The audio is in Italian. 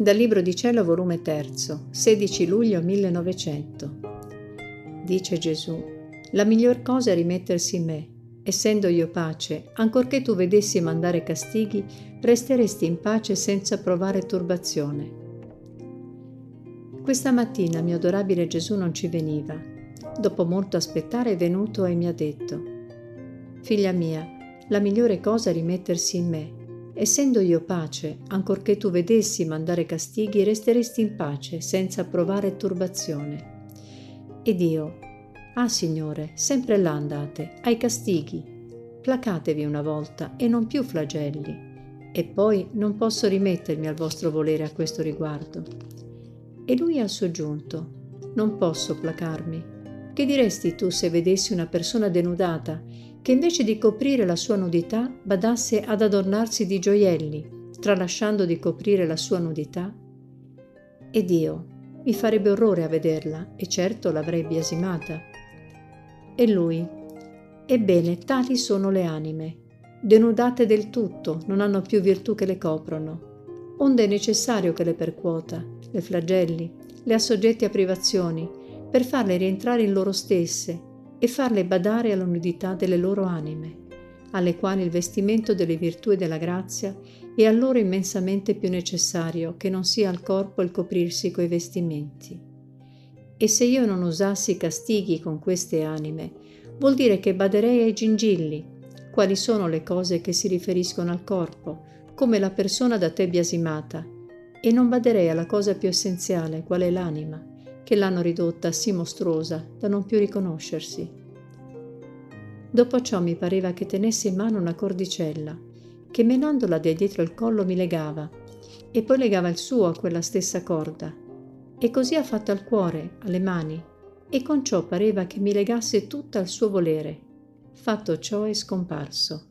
Dal Libro di Cielo, volume 3, 16 luglio 1900. Dice Gesù, la miglior cosa è rimettersi in me. Essendo io pace, ancorché tu vedessi mandare castighi, resteresti in pace senza provare turbazione. Questa mattina mio adorabile Gesù non ci veniva. Dopo molto aspettare è venuto e mi ha detto, Figlia mia, la migliore cosa è rimettersi in me Essendo io pace, ancorché tu vedessi mandare castighi, resteresti in pace, senza provare turbazione. Ed io, ah Signore, sempre là andate, ai castighi. Placatevi una volta e non più flagelli. E poi non posso rimettermi al vostro volere a questo riguardo. E lui ha soggiunto, non posso placarmi. Che diresti tu se vedessi una persona denudata che invece di coprire la sua nudità badasse ad adornarsi di gioielli, tralasciando di coprire la sua nudità? Ed io mi farebbe orrore a vederla e certo l'avrei biasimata. E lui, ebbene, tali sono le anime, denudate del tutto, non hanno più virtù che le coprono. Onde è necessario che le percuota, le flagelli, le assoggetti a privazioni, per farle rientrare in loro stesse e farle badare alla nudità delle loro anime, alle quali il vestimento delle virtù e della grazia è a loro immensamente più necessario che non sia al corpo il coprirsi coi vestimenti. E se io non usassi castighi con queste anime, vuol dire che baderei ai gingilli, quali sono le cose che si riferiscono al corpo, come la persona da te biasimata, e non baderei alla cosa più essenziale, qual è l'anima, che l'hanno ridotta sì mostruosa da non più riconoscersi. Dopo ciò mi pareva che tenesse in mano una cordicella, che menandola da dietro il collo mi legava, e poi legava il suo a quella stessa corda, e così ha fatto al cuore, alle mani, e con ciò pareva che mi legasse tutta al suo volere. Fatto ciò è scomparso.